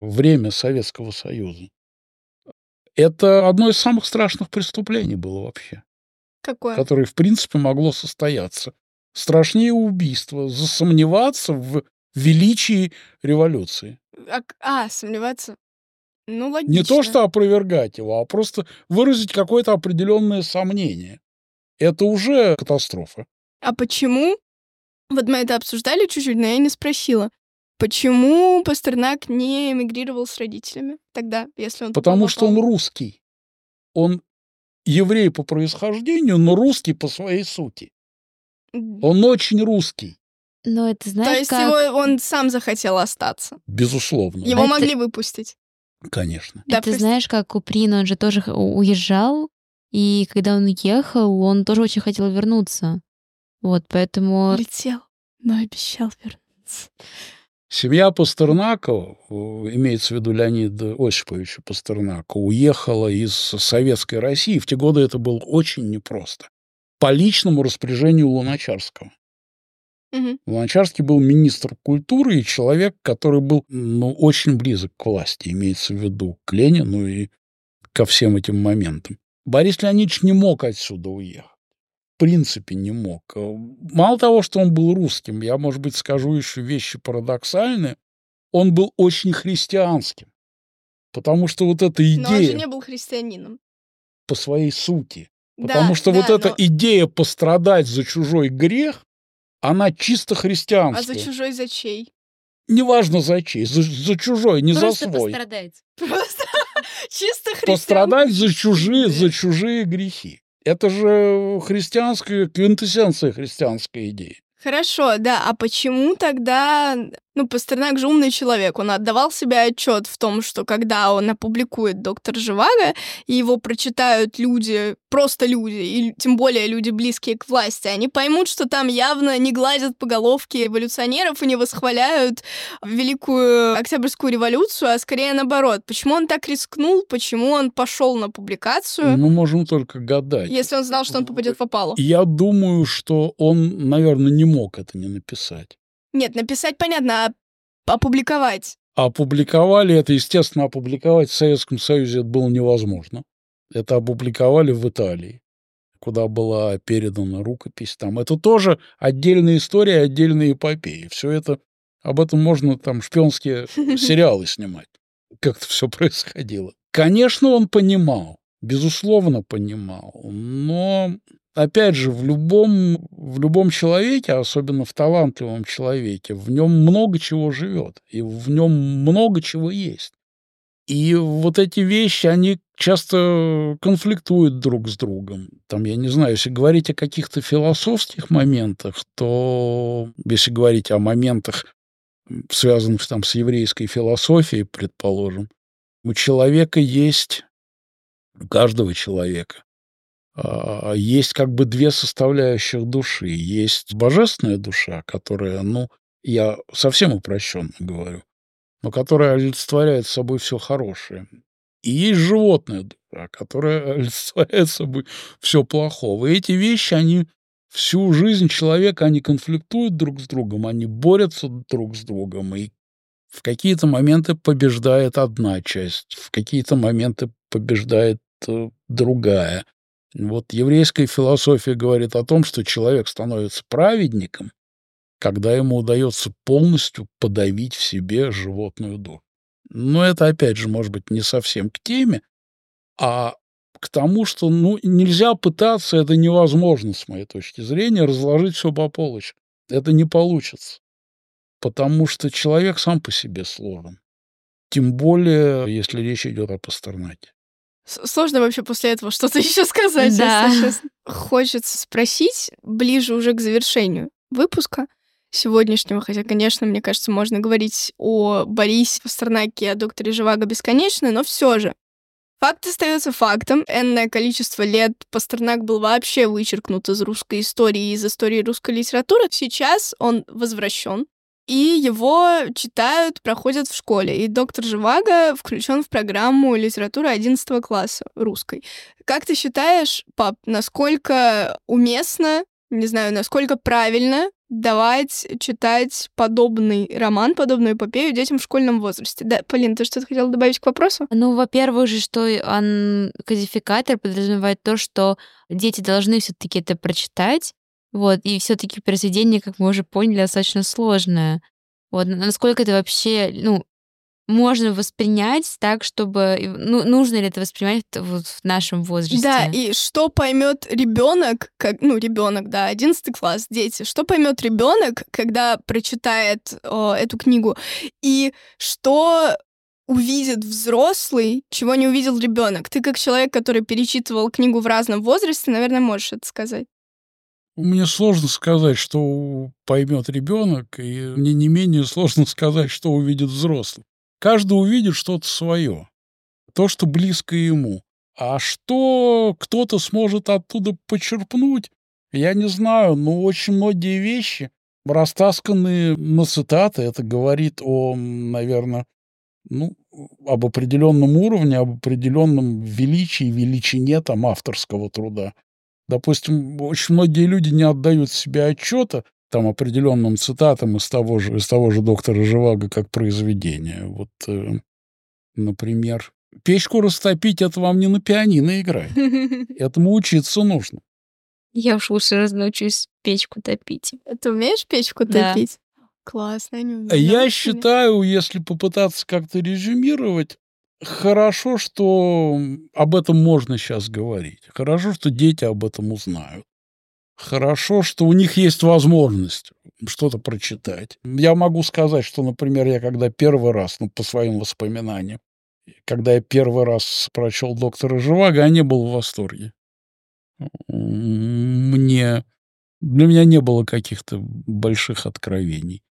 Speaker 3: Время Советского Союза. Это одно из самых страшных преступлений было вообще.
Speaker 2: Какое?
Speaker 3: Которое, в принципе, могло состояться. Страшнее убийства. Засомневаться в величии революции.
Speaker 2: А, а сомневаться? Ну, логично.
Speaker 3: Не то, что опровергать его, а просто выразить какое-то определенное сомнение. Это уже катастрофа.
Speaker 2: А почему? Вот мы это обсуждали чуть-чуть, но я не спросила. Почему Пастернак не эмигрировал с родителями тогда, если он
Speaker 3: Потому
Speaker 2: попал?
Speaker 3: что он русский. Он еврей по происхождению, но русский по своей сути. Он очень русский.
Speaker 1: Но это знаешь,
Speaker 2: То есть
Speaker 1: как...
Speaker 2: его, он сам захотел остаться.
Speaker 3: Безусловно.
Speaker 2: Его
Speaker 1: Это-
Speaker 2: могли выпустить.
Speaker 3: Конечно.
Speaker 2: Да,
Speaker 1: это знаешь, как Куприн, он же тоже уезжал, и когда он уехал, он тоже очень хотел вернуться. Вот, поэтому...
Speaker 2: Летел, но обещал вернуться.
Speaker 3: Семья Пастернака, имеется в виду Леонида Осиповича Пастернака, уехала из Советской России. В те годы это было очень непросто. По личному распоряжению Луначарского.
Speaker 2: Мгм.
Speaker 3: Луначарский был министр культуры и человек, который был ну, очень близок к власти, имеется в виду к Ленину и ко всем этим моментам. Борис Леонидович не мог отсюда уехать. В принципе, не мог. Э, Мало того, что он был русским, я, может быть, скажу еще вещи парадоксальные, он был очень христианским. Потому что вот эта
Speaker 2: Но он же
Speaker 3: идея
Speaker 2: не был христианином.
Speaker 3: по своей сути,
Speaker 2: Да,
Speaker 3: потому что
Speaker 2: да,
Speaker 3: вот эта
Speaker 2: но-
Speaker 3: идея пострадать за чужой грех, она чисто
Speaker 2: А
Speaker 3: христианская.
Speaker 2: за чужой за чей?
Speaker 3: Неважно за чей, за, за чужой, не
Speaker 1: Просто
Speaker 3: за свой.
Speaker 1: пострадать.
Speaker 2: Просто чисто христиан.
Speaker 3: Пострадать за чужие, за чужие грехи. Это же христианская, квинтэссенция христианской идеи.
Speaker 2: Хорошо, да. А почему тогда... Ну, Пастернак же умный человек. Он отдавал себе отчет в том, что когда он опубликует «Доктор Живаго», и его прочитают люди, просто люди, и тем более люди, близкие к власти, они поймут, что там явно не гладят по головке эволюционеров и не восхваляют Великую Октябрьскую революцию, а скорее наоборот. Почему он так рискнул? Почему он пошел на публикацию,
Speaker 3: Мы можем только гадать.
Speaker 2: если он знал, что он попадет в опалу?
Speaker 3: Я думаю, что он, наверное, не мог это не написать.
Speaker 2: Нет, написать понятно, а опубликовать?
Speaker 3: Опубликовали это, естественно, опубликовать в Советском Союзе это было невозможно. Это опубликовали в Италии, куда была передана рукопись. Там это тоже отдельная история, отдельные эпопеи. Все это об этом можно там шпионские сериалы снимать, как это все происходило. Конечно, он понимал, безусловно понимал, но опять же, в любом, в любом человеке, особенно в талантливом человеке, в нем много чего живет, и в нем много чего есть. И вот эти вещи, они часто конфликтуют друг с другом. Там, я не знаю, если говорить о каких-то философских моментах, то если говорить о моментах, связанных там с еврейской философией, предположим, у человека есть, у каждого человека, есть как бы две составляющих души. Есть божественная душа, которая, ну, я совсем упрощенно говорю, но которая олицетворяет собой все хорошее. И есть животная душа, которая олицетворяет собой все плохое. И эти вещи, они всю жизнь человека, они конфликтуют друг с другом, они борются друг с другом, и в какие-то моменты побеждает одна часть, в какие-то моменты побеждает э, другая. Вот еврейская философия говорит о том, что человек становится праведником, когда ему удается полностью подавить в себе животную душу. Но это, опять же, может быть, не совсем к теме, а к тому, что ну, нельзя пытаться, это невозможно, с моей точки зрения, разложить все по полочкам. Это не получится. Потому что человек сам по себе сложен. Тем более, если речь идет о Пастернаке.
Speaker 2: Сложно вообще после этого что-то еще сказать.
Speaker 1: Да.
Speaker 2: Хочется спросить ближе уже к завершению выпуска сегодняшнего, хотя, конечно, мне кажется, можно говорить о Борисе Пастернаке, о докторе Живаго бесконечно, но все же. Факт остается фактом. Энное количество лет Пастернак был вообще вычеркнут из русской истории, из истории русской литературы. Сейчас он возвращен, и его читают, проходят в школе. И доктор Живаго включен в программу литературы 11 класса русской. Как ты считаешь, пап, насколько уместно не знаю, насколько правильно давать читать подобный роман, подобную эпопею детям в школьном возрасте. Да, Полин, ты что-то хотела добавить к вопросу?
Speaker 1: Ну, во-первых же, что он кодификатор подразумевает то, что дети должны все-таки это прочитать, вот, и все-таки произведение, как мы уже поняли, достаточно сложное. Вот, насколько это вообще, ну, можно воспринять так, чтобы ну, нужно ли это воспринимать вот в нашем возрасте?
Speaker 2: Да, и что поймет ребенок, как ну ребенок, да, одиннадцатый класс, дети, что поймет ребенок, когда прочитает о, эту книгу, и что увидит взрослый, чего не увидел ребенок. Ты как человек, который перечитывал книгу в разном возрасте, наверное, можешь это сказать.
Speaker 3: Мне сложно сказать, что поймет ребенок, и мне не менее сложно сказать, что увидит взрослый. Каждый увидит что-то свое, то, что близко ему. А что кто-то сможет оттуда почерпнуть, я не знаю, но очень многие вещи растасканы на цитаты. Это говорит о, наверное, ну, об определенном уровне, об определенном величии, величине там авторского труда. Допустим, очень многие люди не отдают себе отчета там определенным цитатам из того же, из того же доктора Живаго как произведения. Вот, э, например, «Печку растопить — это вам не на пианино играть. Этому учиться нужно».
Speaker 1: Я уж лучше разнаучусь печку топить.
Speaker 2: Ты умеешь печку
Speaker 1: Да.
Speaker 2: топить? Классно, я не.
Speaker 3: Я считаю, если попытаться как-то резюмировать, хорошо, что об этом можно сейчас говорить. Хорошо, что дети об этом узнают. Хорошо, что у них есть возможность что-то прочитать. Я могу сказать, что, например, я когда первый раз, ну, по своим воспоминаниям, когда я первый раз прочел доктора Живаго, я не был в восторге. Мне, для меня не было каких-то больших откровений.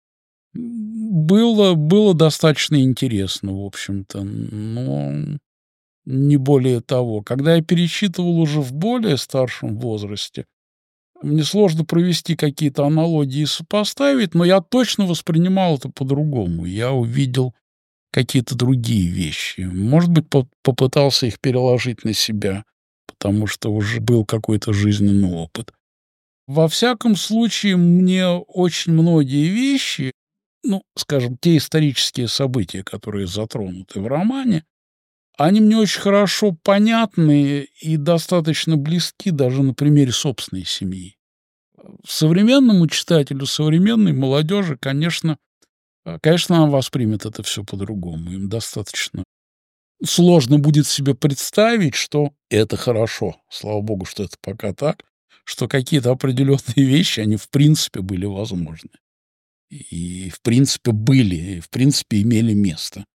Speaker 3: Было, было достаточно интересно, в общем-то, но не более того. Когда я перечитывал уже в более старшем возрасте, мне сложно провести какие-то аналогии и сопоставить, но я точно воспринимал это по-другому. Я увидел какие-то другие вещи. Может быть, по попытался их переложить на себя, потому что уже был какой-то жизненный опыт. Во всяком случае, мне очень многие вещи, ну, скажем, те исторические события, которые затронуты в романе, они мне очень хорошо понятны и достаточно близки даже на примере собственной семьи. Современному читателю, современной молодежи, конечно, э, конечно, она воспримет это все по-другому. Им достаточно сложно будет себе представить, что это хорошо. Слава богу, что это пока так, что какие-то определенные вещи, они в принципе были возможны. И в принципе были, и в принципе имели место.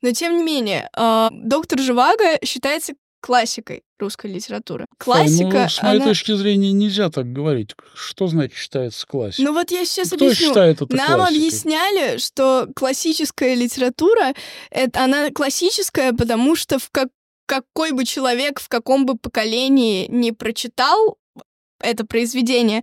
Speaker 2: Но тем не менее, э, доктор Живаго считается классикой русской литературы. Классика,
Speaker 3: Ой, ну, с моей
Speaker 2: она-
Speaker 3: точки зрения нельзя так говорить. Что значит считается классикой?
Speaker 2: Ну вот я сейчас
Speaker 3: Кто
Speaker 2: объясню.
Speaker 3: считает это
Speaker 2: Нам
Speaker 3: классикой?
Speaker 2: объясняли, что классическая литература, это, она классическая, потому что в как, какой бы человек в каком бы поколении не прочитал это произведение,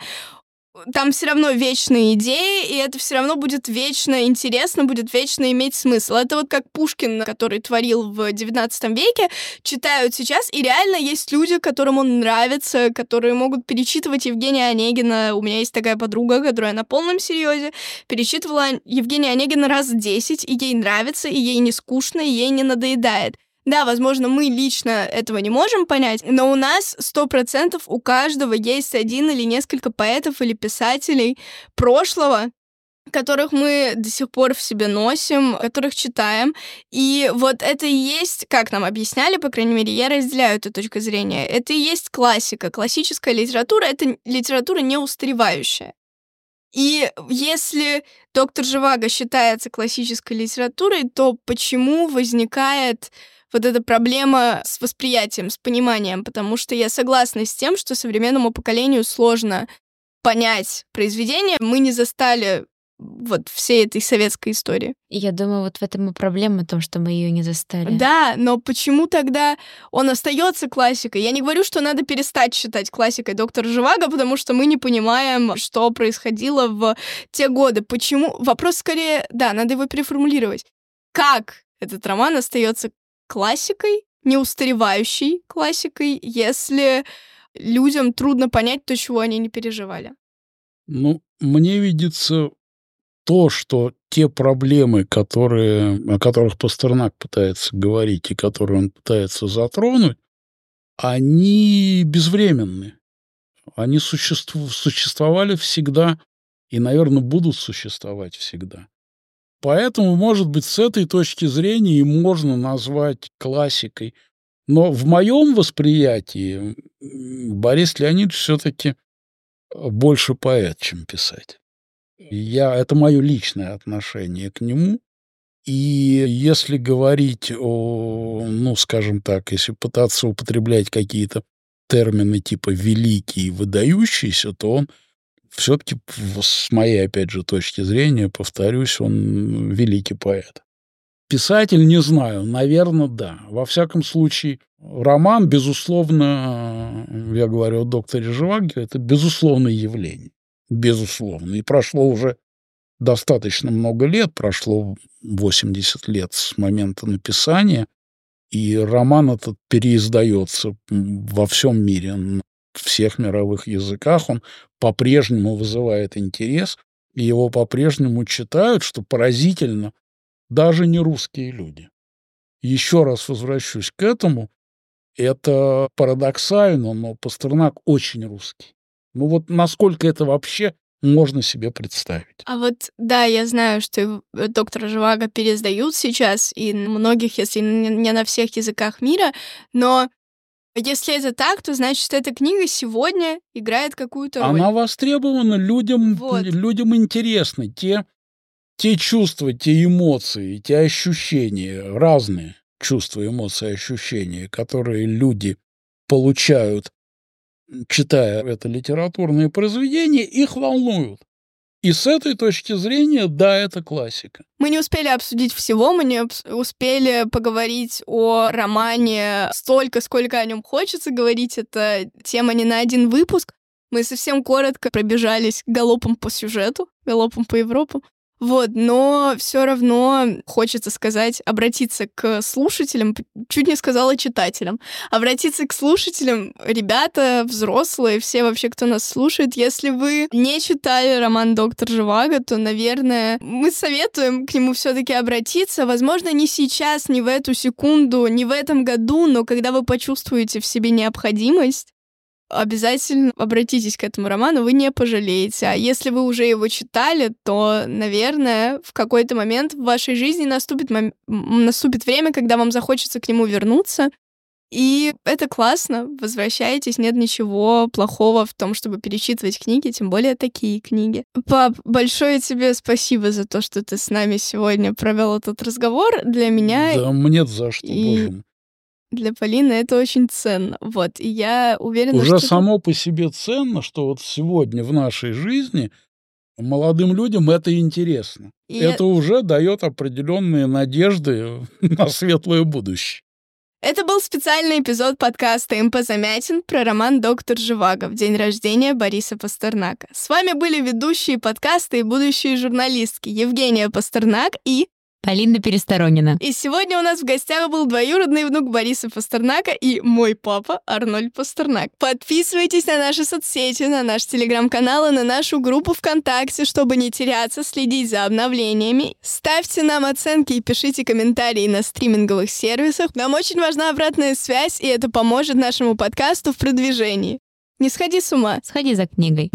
Speaker 2: там все равно вечные идеи, и это все равно будет вечно интересно, будет вечно иметь смысл. Это вот как Пушкин, который творил в XIX веке, читают сейчас, и реально есть люди, которым он нравится, которые могут перечитывать Евгения Онегина. У меня есть такая подруга, которая на полном серьезе перечитывала Евгения Онегина раз 10, и ей нравится, и ей не скучно, и ей не надоедает. Да, возможно, мы лично этого не можем понять, но у нас сто процентов у каждого есть один или несколько поэтов или писателей прошлого, которых мы до сих пор в себе носим, которых читаем. И вот это и есть, как нам объясняли, по крайней мере, я разделяю эту точку зрения, это и есть классика. Классическая литература — это литература не устаревающая. И если доктор Живаго считается классической литературой, то почему возникает вот эта проблема с восприятием, с пониманием? Потому что я согласна с тем, что современному поколению сложно понять произведение. Мы не застали вот всей этой советской истории.
Speaker 1: Я думаю, вот в этом и проблема, в том, что мы ее не застали.
Speaker 2: Да, но почему тогда он остается классикой? Я не говорю, что надо перестать считать классикой доктора Живаго, потому что мы не понимаем, что происходило в те годы. Почему? Вопрос скорее, да, надо его переформулировать. Как этот роман остается классикой, неустаревающей классикой, если людям трудно понять то, чего они не переживали?
Speaker 3: Ну, мне видится то, что те проблемы, которые, о которых Пастернак пытается говорить и которые он пытается затронуть, они безвременны. Они существу, существовали всегда и, наверное, будут существовать всегда. Поэтому, может быть, с этой точки зрения и можно назвать классикой. Но в моем восприятии Борис Леонидович все-таки больше поэт, чем писатель. Я, это мое личное отношение к нему. И если говорить о, ну, скажем так, если пытаться употреблять какие-то термины типа «великий» «выдающийся», то он все-таки, с моей, опять же, точки зрения, повторюсь, он великий поэт. Писатель, не знаю, наверное, да. Во всяком случае, роман, безусловно, я говорю о докторе Живаге, это безусловное явление. Безусловно. И прошло уже достаточно много лет, прошло 80 лет с момента написания, и роман этот переиздается во всем мире, всех мировых языках. Он по-прежнему вызывает интерес, и его по-прежнему читают, что поразительно, даже не русские люди. Еще раз возвращусь к этому. Это парадоксально, но Пастернак очень русский. Ну вот насколько это вообще можно себе представить.
Speaker 2: А вот, да, я знаю, что э, доктора Живаго пересдают сейчас, и многих, если не на всех языках мира, но если это так, то значит, эта книга сегодня играет какую-то роль.
Speaker 3: Она востребована, людям, вот. людям интересны. Те, те чувства, те эмоции, те ощущения, разные чувства, эмоции, ощущения, которые люди получают читая это литературное произведение, их волнуют. И с этой точки зрения, да, это классика.
Speaker 2: Мы не успели обсудить всего, мы не успели поговорить о романе столько, сколько о нем хочется говорить. Это тема не на один выпуск. Мы совсем коротко пробежались галопом по сюжету, галопом по Европу. Вот, но все равно хочется сказать, обратиться к слушателям, чуть не сказала читателям, обратиться к слушателям, ребята, взрослые, все вообще, кто нас слушает, если вы не читали роман «Доктор Живаго», то, наверное, мы советуем к нему все-таки обратиться, возможно, не сейчас, не в эту секунду, не в этом году, но когда вы почувствуете в себе необходимость, обязательно обратитесь к этому роману, вы не пожалеете. А если вы уже его читали, то, наверное, в какой-то момент в вашей жизни наступит, мом... наступит время, когда вам захочется к нему вернуться. И это классно, возвращайтесь, нет ничего плохого в том, чтобы перечитывать книги, тем более такие книги. Пап, большое тебе спасибо за то, что ты с нами сегодня провел этот разговор. Для меня...
Speaker 3: Да мне за что, и... боже
Speaker 2: для Полины это очень ценно. Вот, и я уверена,
Speaker 3: Уже
Speaker 2: что...
Speaker 3: само по себе ценно, что вот сегодня в нашей жизни молодым людям это интересно. И это я... уже дает определенные надежды на светлое будущее.
Speaker 2: Это был специальный эпизод подкаста МП Замятин про роман «Доктор Живаго» в день рождения Бориса Пастернака. С вами были ведущие подкаста и будущие журналистки Евгения Пастернак и
Speaker 1: Полина Пересторонина.
Speaker 2: И сегодня у нас в гостях был двоюродный внук Бориса Пастернака и мой папа Арнольд Пастернак. Подписывайтесь на наши соцсети, на наш телеграм-канал и на нашу группу ВКонтакте, чтобы не теряться, следить за обновлениями. Ставьте нам оценки и пишите комментарии на стриминговых сервисах. Нам очень важна обратная связь, и это поможет нашему подкасту в продвижении. Не сходи с ума.
Speaker 1: Сходи за книгой.